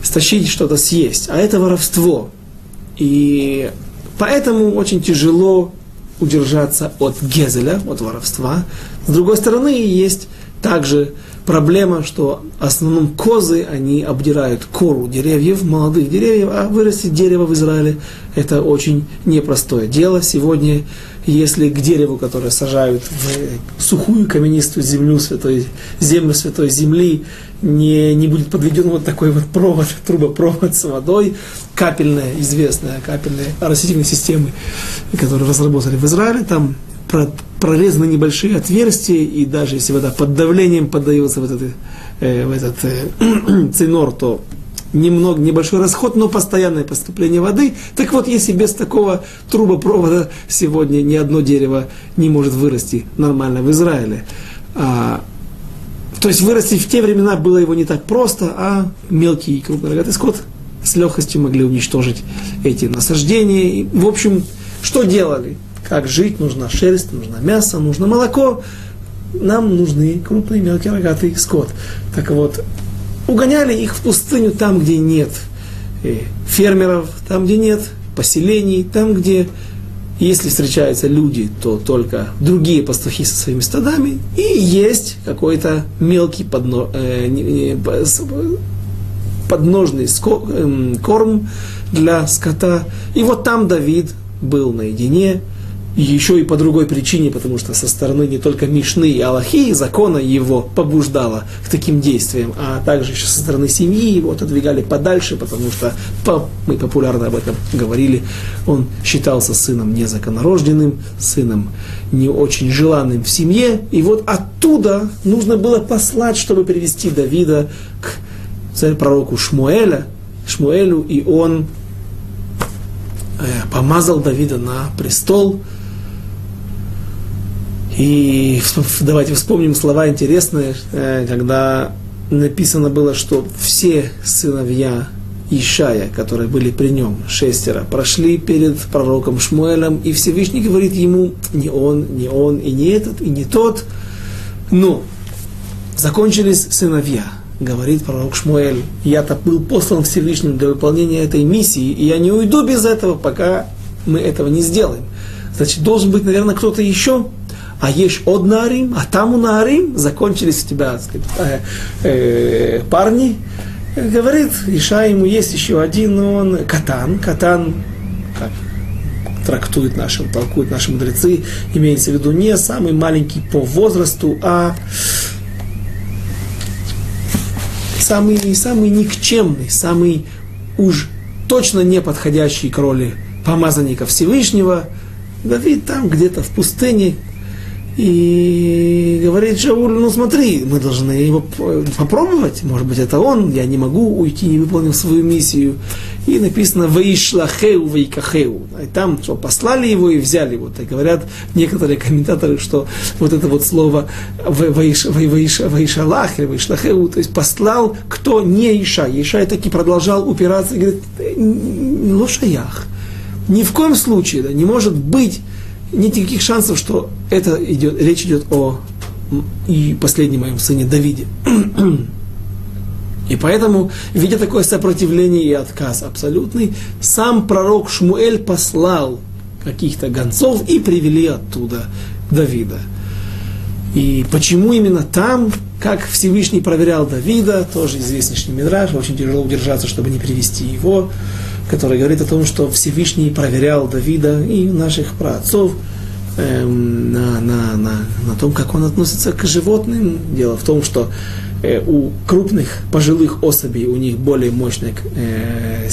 стащить, что-то съесть. А это воровство. И поэтому очень тяжело удержаться от гезеля, от воровства. С другой стороны, есть также проблема, что в основном козы, они обдирают кору деревьев, молодых деревьев, а вырастить дерево в Израиле – это очень непростое дело. Сегодня, если к дереву, которое сажают в сухую каменистую землю святой, землю святой земли, не, не будет подведен вот такой вот провод, трубопровод с водой, капельная, известная капельная растительной системы, которую разработали в Израиле, там прорезаны небольшие отверстия, и даже если вода под давлением поддается в этот, э, в этот э, цинор, то немного, небольшой расход, но постоянное поступление воды. Так вот, если без такого трубопровода сегодня ни одно дерево не может вырасти нормально в Израиле. А, то есть вырастить в те времена было его не так просто, а мелкий и крупный рогатый скот с легкостью могли уничтожить эти насаждения. В общем, что делали? Как жить? Нужна шерсть, нужно мясо, нужно молоко. Нам нужны крупный, мелкий, рогатый скот. Так вот, угоняли их в пустыню там, где нет э, фермеров, там, где нет поселений, там, где если встречаются люди, то только другие пастухи со своими стадами, и есть какой-то мелкий подно, э, подножный эм, корм для скота. И вот там Давид был наедине еще и по другой причине, потому что со стороны не только Мишны и Аллахи, закона его побуждало к таким действиям, а также еще со стороны семьи его отодвигали подальше, потому что мы популярно об этом говорили, он считался сыном незаконорожденным, сыном не очень желанным в семье, и вот оттуда нужно было послать, чтобы привести Давида к пророку Шмуэля, Шмуэлю, и он э, помазал Давида на престол, и давайте вспомним слова интересные, э, когда написано было, что все сыновья Ишая, которые были при нем, шестеро, прошли перед пророком Шмуэлем, и Всевышний говорит ему, не он, не он, и не этот, и не тот. Но закончились сыновья, говорит пророк Шмуэль, я-то был послан Всевышним для выполнения этой миссии, и я не уйду без этого, пока мы этого не сделаем. Значит, должен быть, наверное, кто-то еще, а есть од нарим, а там у нарим закончились у тебя сказать, э, э, парни. Говорит, Иша ему есть еще один, он катан, катан, как, трактуют наши, толкуют наши мудрецы, имеется в виду не самый маленький по возрасту, а самый, самый никчемный, самый уж точно не подходящий к роли помазанника Всевышнего. Давид там где-то в пустыне, и говорит Шауль, ну смотри, мы должны его попробовать, может быть это он, я не могу уйти, не выполнил свою миссию. И написано «Ваишлахеу вайкахеу». И там, что послали его и взяли его. И говорят некоторые комментаторы, что вот это вот слово «ваишалах» или «ваишлахеу», то есть послал кто не Иша. Иша таки продолжал упираться и говорит «лошаях». Ни в коем случае, да, не может быть нет никаких шансов, что это идет, речь идет о и последнем моем сыне Давиде. И поэтому, видя такое сопротивление и отказ абсолютный, сам пророк Шмуэль послал каких-то гонцов и привели оттуда Давида. И почему именно там, как Всевышний проверял Давида, тоже известнейший Мидраж, очень тяжело удержаться, чтобы не привести его который говорит о том, что Всевышний проверял Давида и наших праотцов эм, на, на, на, на том, как он относится к животным. Дело в том, что э, у крупных пожилых особей у них более мощные, э,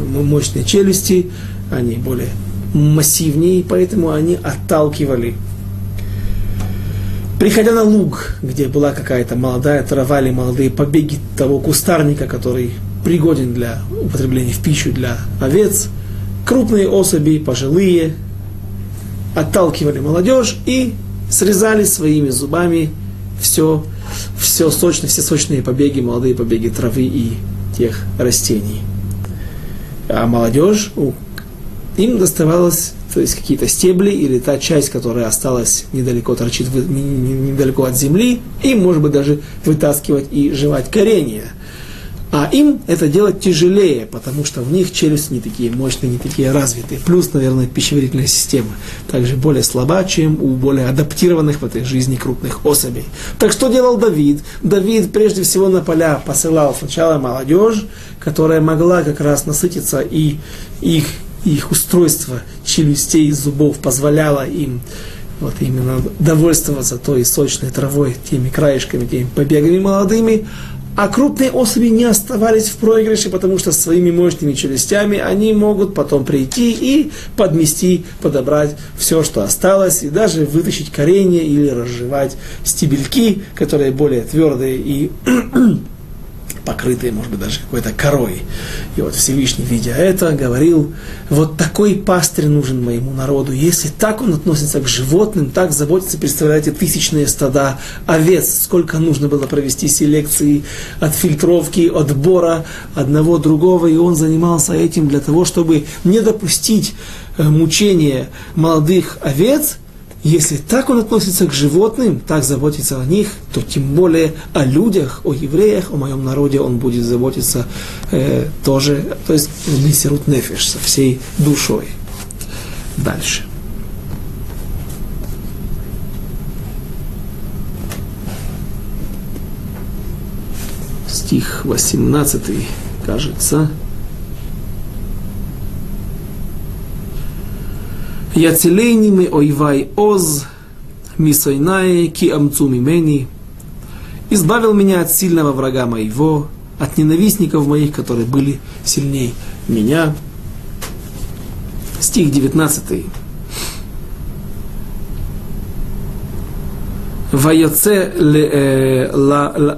мощные челюсти, они более массивнее, поэтому они отталкивали Приходя на луг, где была какая-то молодая трава или молодые побеги того кустарника, который пригоден для употребления в пищу для овец. Крупные особи, пожилые, отталкивали молодежь и срезали своими зубами все, все сочные, все сочные побеги, молодые побеги травы и тех растений. А молодежь, им доставалось то есть какие-то стебли или та часть, которая осталась недалеко, торчит недалеко от земли, и, может быть, даже вытаскивать и жевать коренья – а им это делать тяжелее, потому что в них челюсти не такие мощные, не такие развитые. Плюс, наверное, пищеварительная система также более слаба, чем у более адаптированных в этой жизни крупных особей. Так что делал Давид? Давид прежде всего на поля посылал сначала молодежь, которая могла как раз насытиться и их, их устройство челюстей и зубов позволяло им вот именно довольствоваться той сочной травой, теми краешками, теми побегами молодыми, а крупные особи не оставались в проигрыше, потому что своими мощными челюстями они могут потом прийти и подмести, подобрать все, что осталось, и даже вытащить коренья или разжевать стебельки, которые более твердые и покрытые, может быть, даже какой-то корой. И вот Всевышний, видя это, говорил, вот такой пастырь нужен моему народу. Если так он относится к животным, так заботится, представляете, тысячные стада овец, сколько нужно было провести селекции, от фильтровки, отбора одного другого, и он занимался этим для того, чтобы не допустить э, мучения молодых овец – если так он относится к животным, так заботится о них, то тем более о людях, о евреях, о моем народе он будет заботиться э, тоже, то есть Мессерут Нефиш со всей душой. Дальше. Стих 18, кажется. Яцелейними ойвай оз, мисойнае ки амцу мимени. Избавил меня от сильного врага моего, от ненавистников моих, которые были сильнее меня. Стих 19. Ваяце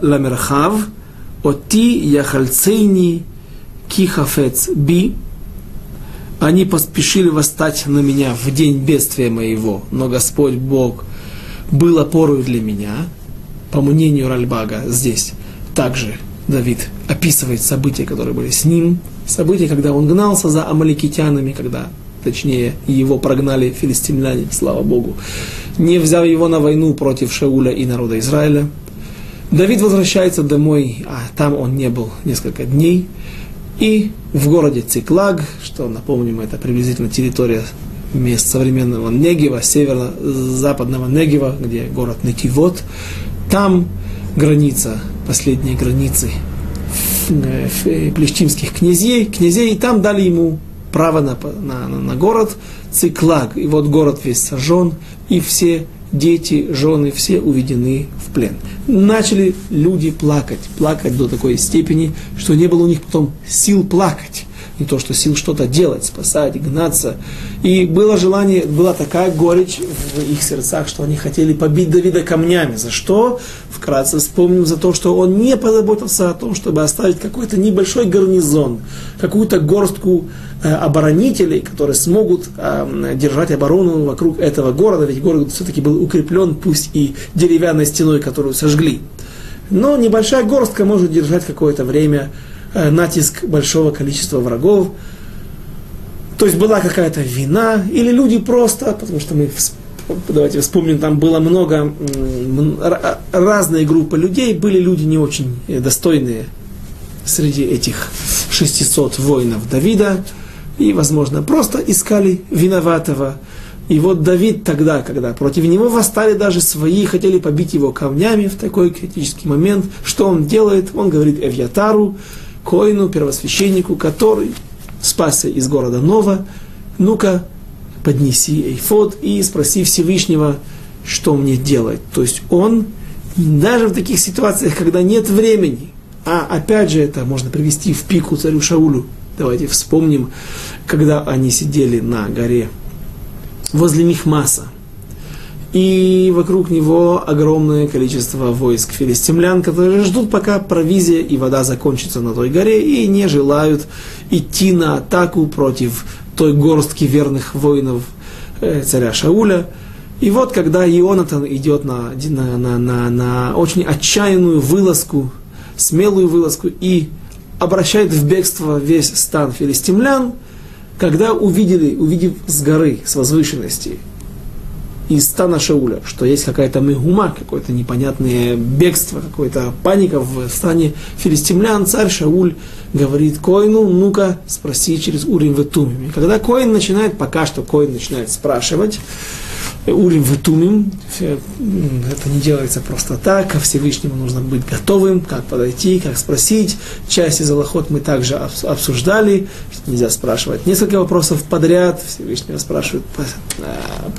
ламерхав, оти яхальцейни кихафец би, они поспешили восстать на меня в день бедствия моего, но Господь Бог был опорой для меня. По мнению Ральбага, здесь также Давид описывает события, которые были с ним, события, когда он гнался за амаликитянами, когда, точнее, его прогнали филистимляне, слава Богу, не взяв его на войну против Шауля и народа Израиля. Давид возвращается домой, а там он не был несколько дней, и в городе Циклаг, что, напомним, это приблизительно территория мест современного Негева, северо-западного Негева, где город Некивот, там граница, последние границы э, плештимских князей, князей, и там дали ему право на, на, на город, Циклаг, и вот город весь сожжен, и все дети, жены, все уведены в плен. Начали люди плакать, плакать до такой степени, что не было у них потом сил плакать не то что сил что-то делать, спасать, гнаться. И было желание, была такая горечь в их сердцах, что они хотели побить Давида камнями. За что? Вкратце вспомним за то, что он не позаботился о том, чтобы оставить какой-то небольшой гарнизон, какую-то горстку э, оборонителей, которые смогут э, держать оборону вокруг этого города, ведь город все-таки был укреплен, пусть и деревянной стеной, которую сожгли. Но небольшая горстка может держать какое-то время Э, натиск большого количества врагов. То есть была какая-то вина, или люди просто, потому что мы, давайте вспомним, там было много, разные группы людей, были люди не очень достойные среди этих 600 воинов Давида, и, возможно, просто искали виноватого. И вот Давид тогда, когда против него восстали даже свои, хотели побить его камнями в такой критический момент, что он делает? Он говорит Эвьятару, Коину, первосвященнику, который спасся из города Нова, ну-ка, поднеси эйфод и спроси Всевышнего, что мне делать. То есть он даже в таких ситуациях, когда нет времени, а опять же это можно привести в пику царю Шаулю. Давайте вспомним, когда они сидели на горе возле Михмаса – и вокруг него огромное количество войск филистимлян, которые ждут, пока провизия и вода закончатся на той горе, и не желают идти на атаку против той горстки верных воинов э, царя Шауля. И вот, когда Ионатан идет на, на, на, на, на очень отчаянную вылазку, смелую вылазку, и обращает в бегство весь стан филистимлян, когда увидели, увидев с горы, с возвышенности, из стана Шауля, что есть какая-то мегума, какое-то непонятное бегство, какая-то паника в стане филистимлян, царь Шауль говорит Коину, ну-ка спроси через Урим Ветумим. И когда Коин начинает, пока что Коин начинает спрашивать, Урим Ветумим, это не делается просто так, ко Всевышнему нужно быть готовым, как подойти, как спросить. Часть из Аллахот мы также обсуждали, нельзя спрашивать несколько вопросов подряд, Всевышнего спрашивают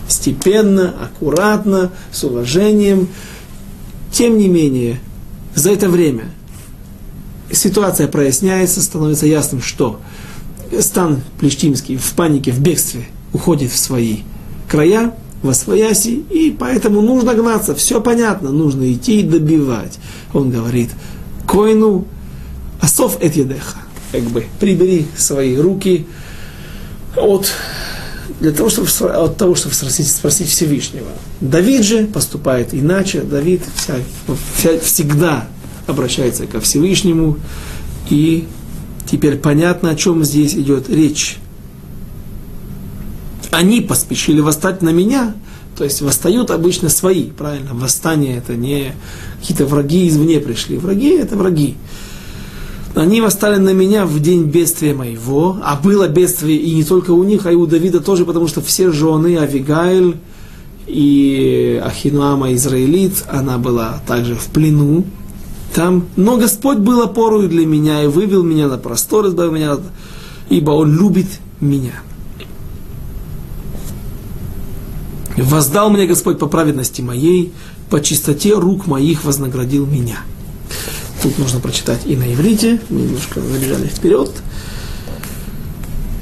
постепенно, аккуратно, с уважением. Тем не менее, за это время ситуация проясняется, становится ясным, что стан плештимский в панике, в бегстве уходит в свои края, во свояси, и поэтому нужно гнаться, все понятно, нужно идти и добивать. Он говорит, коину, асов эт едеха, как бы, прибери свои руки от, для того, чтобы, от того, чтобы спросить, спросить Всевышнего. Давид же поступает иначе, Давид вся, вся, всегда обращается ко Всевышнему, и теперь понятно, о чем здесь идет речь они поспешили восстать на меня, то есть восстают обычно свои, правильно? Восстание это не какие-то враги извне пришли. Враги это враги. Они восстали на меня в день бедствия моего, а было бедствие и не только у них, а и у Давида тоже, потому что все жены Авигаэль и Ахинуама Израилит, она была также в плену там. Но Господь был опорой для меня и вывел меня на простор, избавил меня, ибо Он любит меня. Воздал мне Господь по праведности моей, по чистоте рук моих вознаградил меня. Тут нужно прочитать и на иврите, мы немножко забежали вперед.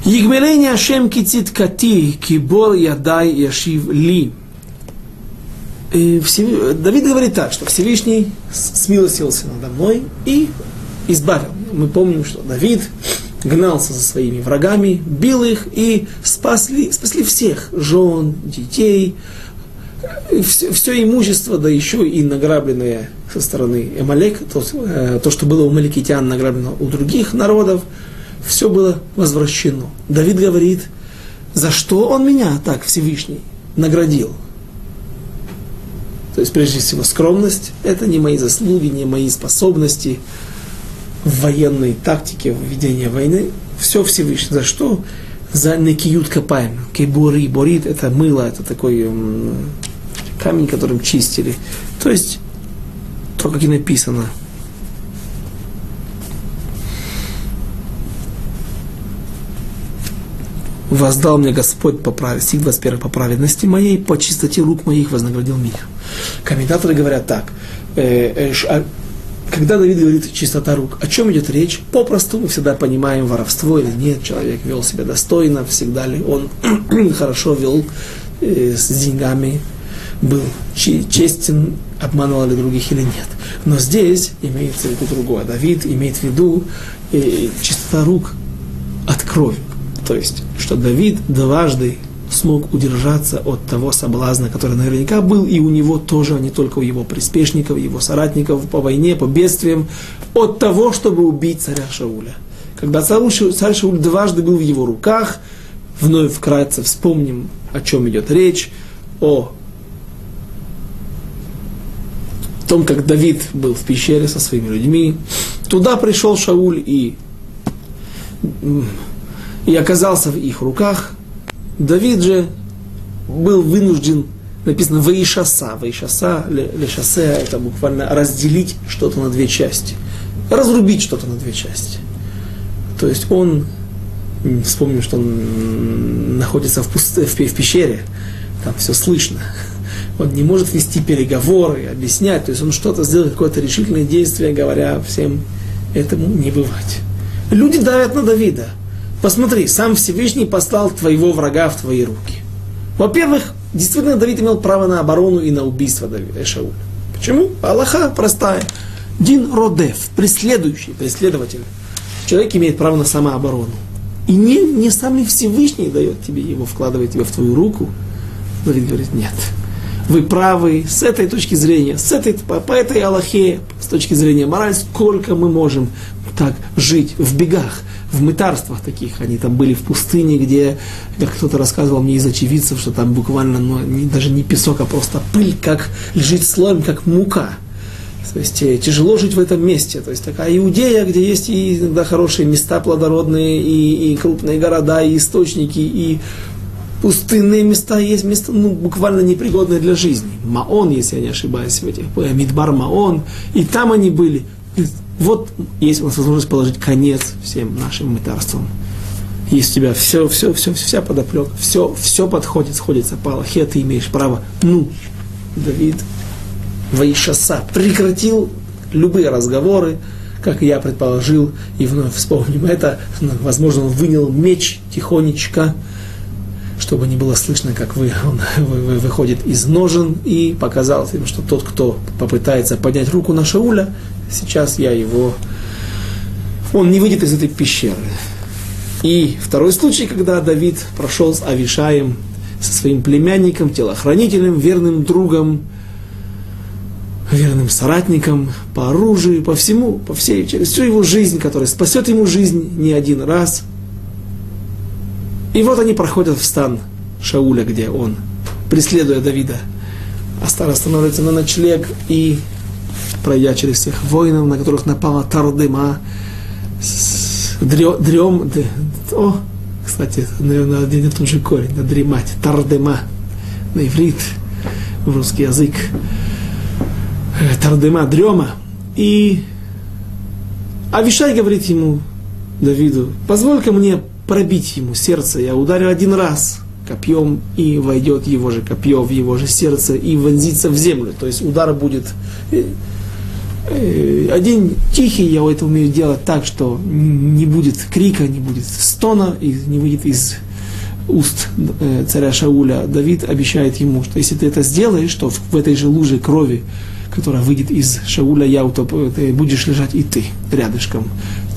Егмелени Ашем кицит кати, кибор ядай яшив ли. Давид говорит так, что Всевышний смилостился надо мной и избавил. Мы помним, что Давид гнался за своими врагами, бил их и спасли, спасли всех, жен, детей, все, все имущество, да еще и награбленное со стороны Эмалек, то, э, то, что было у маликитян награблено у других народов, все было возвращено. Давид говорит, за что он меня так Всевышний наградил? То есть, прежде всего, скромность – это не мои заслуги, не мои способности – в военной тактике, в ведении войны, все Всевышний. За что? За некиют копаем. Кебури. Борит это мыло, это такой камень, которым чистили. То есть, то, как и написано. воздал мне Господь по праведности, стих 21 по праведности моей, по чистоте рук моих вознаградил меня. Комментаторы говорят так, э, э, а когда Давид говорит чистота рук, о чем идет речь? Попросту мы всегда понимаем, воровство или нет, человек вел себя достойно, всегда ли он хорошо вел э, с деньгами, был честен, обманывал ли других или нет. Но здесь имеется в виду другое. Давид имеет в виду э, чистота рук от крови. То есть, что Давид дважды смог удержаться от того соблазна, который наверняка был и у него тоже, а не только у его приспешников, его соратников по войне, по бедствиям, от того, чтобы убить царя Шауля. Когда царь, царь Шауль дважды был в его руках, вновь вкратце вспомним, о чем идет речь, о том, как Давид был в пещере со своими людьми. Туда пришел Шауль и, и оказался в их руках. Давид же был вынужден, написано «Ваишаса». «Ваишаса», «Лешасе» – это буквально разделить что-то на две части. Разрубить что-то на две части. То есть он, вспомним, что он находится в, пусте, в пещере, там все слышно. Он не может вести переговоры, объяснять, то есть он что-то сделал, какое-то решительное действие, говоря всем этому не бывать. Люди давят на Давида – Посмотри, сам Всевышний послал твоего врага в твои руки. Во-первых, действительно Давид имел право на оборону и на убийство Давида Шауля. Почему? Аллаха простая. Дин Родев, преследующий, преследователь. Человек имеет право на самооборону. И не, не сам ли Всевышний дает тебе его, вкладывает тебе в твою руку? Давид говорит, нет. Вы правы с этой точки зрения, с этой, по, по этой Аллахе, с точки зрения морали, сколько мы можем так жить в бегах, в мытарствах таких. Они там были в пустыне, где, как кто-то рассказывал мне из очевидцев, что там буквально ну, не, даже не песок, а просто пыль, как лежит слоем, как мука. То есть э, тяжело жить в этом месте. То есть такая Иудея, где есть и иногда хорошие места плодородные, и, и крупные города, и источники, и пустынные места, есть места ну, буквально непригодные для жизни. Маон, если я не ошибаюсь, в этих, э, Мидбар Маон, и там они были. Вот есть у нас возможность положить конец всем нашим мытарствам. Есть у тебя все, все, все, вся подоплека, все, все подходит, сходится по Аллахе, ты имеешь право. Ну, Давид Ваишаса прекратил любые разговоры, как я предположил, и вновь вспомним это, возможно, он вынял меч тихонечко, чтобы не было слышно, как вы, он вы, выходит из ножен, и показал им, что тот, кто попытается поднять руку на Шауля, сейчас я его... Он не выйдет из этой пещеры. И второй случай, когда Давид прошел с Авишаем, со своим племянником, телохранителем, верным другом, верным соратником по оружию, по всему, по всей, через всю его жизнь, которая спасет ему жизнь не один раз. И вот они проходят в стан Шауля, где он, преследуя Давида, останавливается на ночлег и пройдя через всех воинов, на которых напала Тардема, дрем, о, кстати, наверное, один и тот же корень, да, дремать, Тардема, на иврит, в русский язык, э, Тардема, дрема, и Авишай говорит ему, Давиду, позволь-ка мне пробить ему сердце, я ударю один раз копьем, и войдет его же копье в его же сердце и вонзится в землю. То есть удар будет э, Э, один тихий, я это умею делать так, что не будет крика, не будет стона, и не выйдет из уст э, царя Шауля. Давид обещает ему, что если ты это сделаешь, то в этой же луже крови, которая выйдет из Шауля Яута, ты будешь лежать и ты рядышком.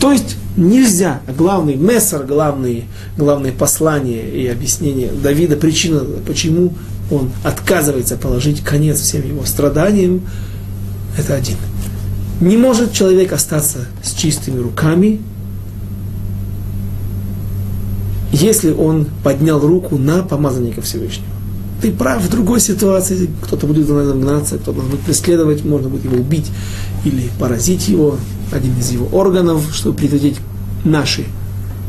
То есть нельзя, главный мессер, главный, главное послание и объяснение Давида, причина, почему он отказывается положить конец всем его страданиям, это один – не может человек остаться с чистыми руками, если он поднял руку на помазанника Всевышнего. Ты прав, в другой ситуации. Кто-то будет за нами гнаться, кто-то будет преследовать, можно будет его убить или поразить его, один из его органов, чтобы предотвратить наши,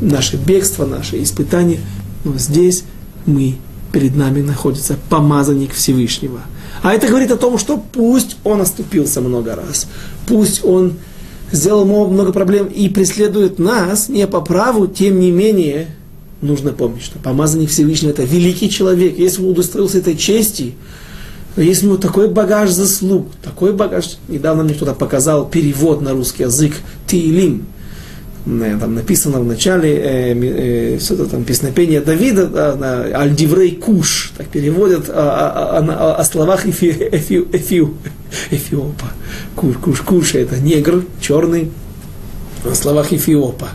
наше бегство, наши испытания. Но здесь мы, перед нами находится помазанник Всевышнего – а это говорит о том, что пусть он оступился много раз, пусть он сделал много проблем и преследует нас не по праву, тем не менее, нужно помнить, что помазанник Всевышнего это великий человек. Если он удостоился этой чести, если у него такой багаж заслуг, такой багаж, недавно мне кто-то показал перевод на русский язык Тиилим, там написано в начале э, э, что это там песнопение Давида да, на Альдиврей Куш, так переводят о, о, о, о словах эфи, эфи, эфи, Эфиопа. Куш, куш, куш это негр, черный, о словах Эфиопа.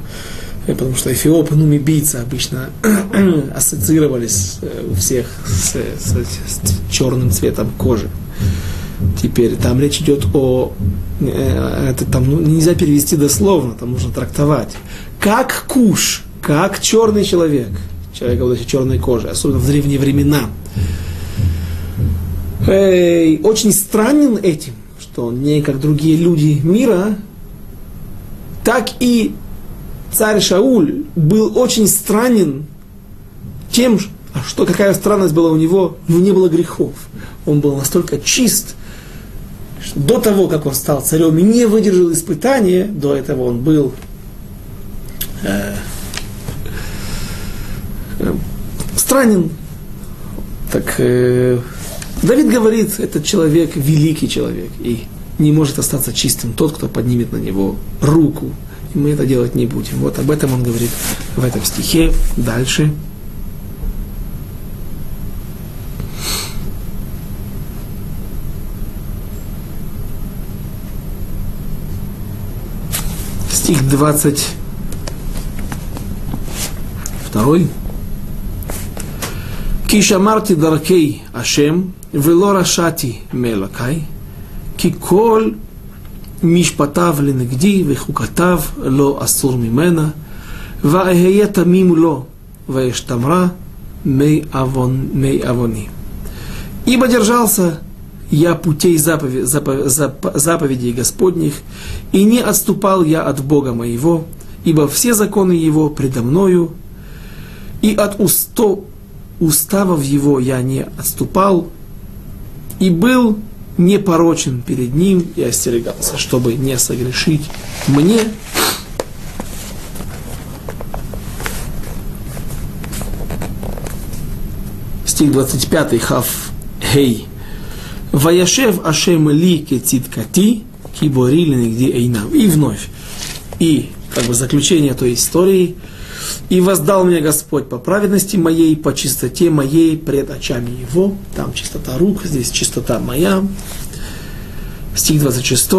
Э, потому что эфиопы, нумибийцы обычно ассоциировались э, у всех с, с, с черным цветом кожи. Теперь там речь идет о... Э, это там ну, нельзя перевести дословно, там нужно трактовать. Как куш, как черный человек, человек, обладающий черной кожей, особенно в древние времена, э, очень странен этим, что он не как другие люди мира, так и царь Шауль был очень странен тем, а что какая странность была у него, у него не было грехов. Он был настолько чист, что до того, как он стал царем и не выдержал испытания, до этого он был э, э, странен. Так э, Давид говорит, этот человек великий человек и не может остаться чистым тот, кто поднимет на него руку И мы это делать не будем. Вот об этом он говорит в этом стихе. Дальше. стих 22. כי שמרתי דרכי השם ולא רשעתי מאלוקיי, כי כל משפטיו לנגדי וחוקותיו לא אסור ממנה, ואהיה תמים לו, ואשתמרה מי עווני. Ибо держался я путей заповедей, заповедей Господних, и не отступал я от Бога моего, ибо все законы Его предо мною, и от усто, уставов Его я не отступал, и был непорочен перед Ним и остерегался, чтобы не согрешить мне. Стих 25, Хав Хей. Ваяшев Ашем ли кецидкати, кибори нигде эйнам. И вновь. И как бы заключение той истории. И воздал мне Господь по праведности моей, по чистоте моей пред очами Его. Там чистота рук, здесь чистота моя. Стих 26.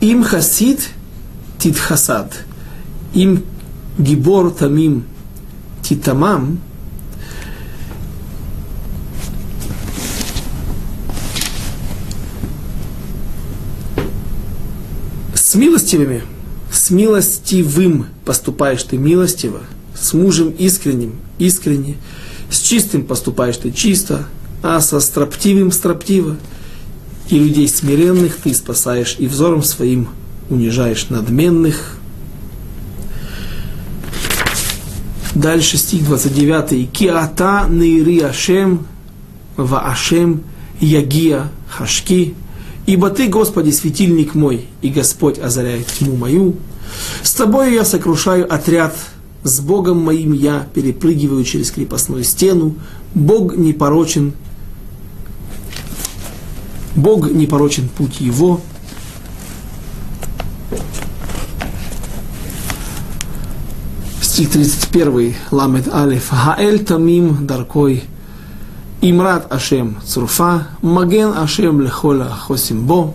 Им хасид тит хасад. Им гибор тамим титамам. С милостивыми, с милостивым поступаешь ты милостиво, с мужем искренним, искренне, с чистым поступаешь ты чисто, а со строптивым строптиво. И людей смиренных ты спасаешь, и взором своим унижаешь надменных. Дальше стих 29. Киата нейри Ашем, ва Ашем ягия хашки, Ибо Ты, Господи, светильник мой, и Господь озаряет тьму мою. С Тобою я сокрушаю отряд, с Богом моим я перепрыгиваю через крепостную стену. Бог не порочен, Бог не порочен путь Его. Стих 31, Ламед Алиф. Хаэль Тамим Даркой Имрат Ашем Цурфа, Маген Ашем Лехола Хосимбо.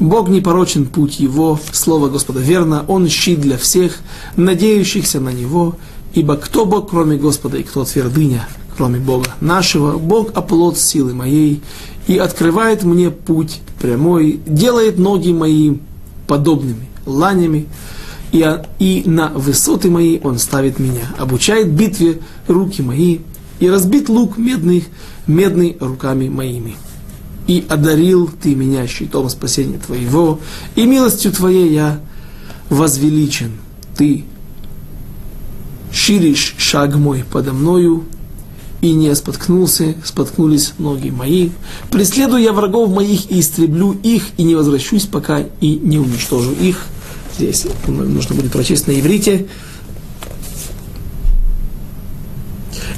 Бог непорочен путь его, слово Господа верно, он щит для всех, надеющихся на него, ибо кто Бог, кроме Господа, и кто твердыня, кроме Бога нашего, Бог оплот силы моей, и открывает мне путь прямой, делает ноги мои подобными ланями, и, и на высоты мои он ставит меня, обучает битве руки мои, и разбит лук медный, медный руками моими. И одарил ты меня щитом спасения твоего, и милостью твоей я возвеличен. Ты ширишь шаг мой подо мною, и не споткнулся, споткнулись ноги мои. Преследую я врагов моих и истреблю их, и не возвращусь, пока и не уничтожу их. Здесь нужно будет прочесть на иврите.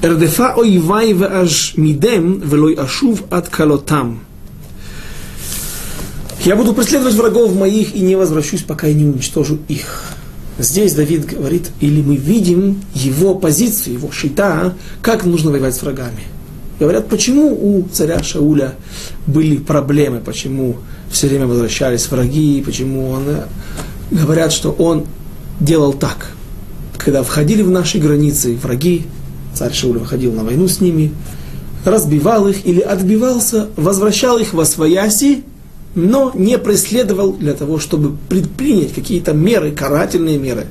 Эрдефа ойвай аж мидем велой ашув от калотам. Я буду преследовать врагов моих и не возвращусь, пока я не уничтожу их. Здесь Давид говорит, или мы видим его позицию, его шита, как нужно воевать с врагами. Говорят, почему у царя Шауля были проблемы, почему все время возвращались враги, почему он... Э, говорят, что он делал так. Когда входили в наши границы враги, царь Шауль выходил на войну с ними, разбивал их или отбивался, возвращал их во свояси, но не преследовал для того, чтобы предпринять какие-то меры, карательные меры,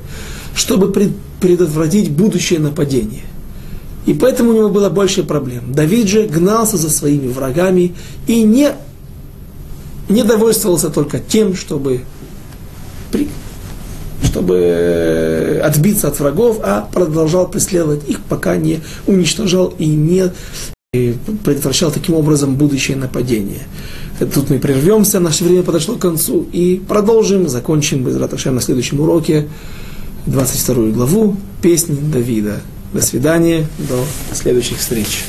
чтобы предотвратить будущее нападение. И поэтому у него было больше проблем. Давид же гнался за своими врагами и не, не довольствовался только тем, чтобы, чтобы отбиться от врагов, а продолжал преследовать их, пока не уничтожал и не предотвращал таким образом будущее нападение. Тут мы прервемся, наше время подошло к концу, и продолжим, закончим без Раташем на следующем уроке 22 главу «Песнь Давида». До свидания, до следующих встреч.